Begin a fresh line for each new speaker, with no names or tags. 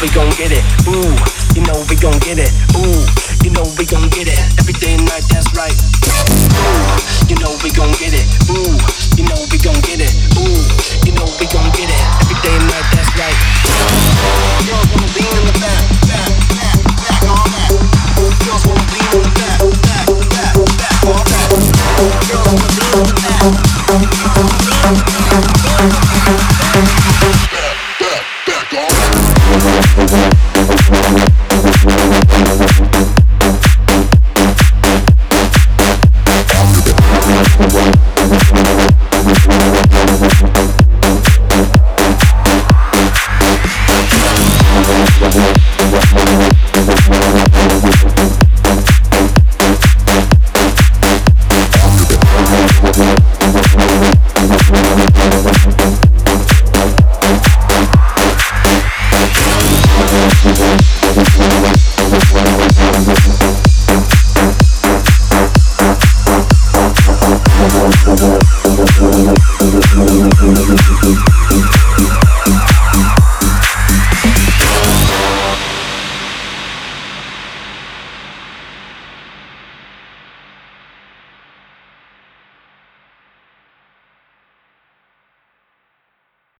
we gon' get it. Ooh, you know we gon' get it. Ooh.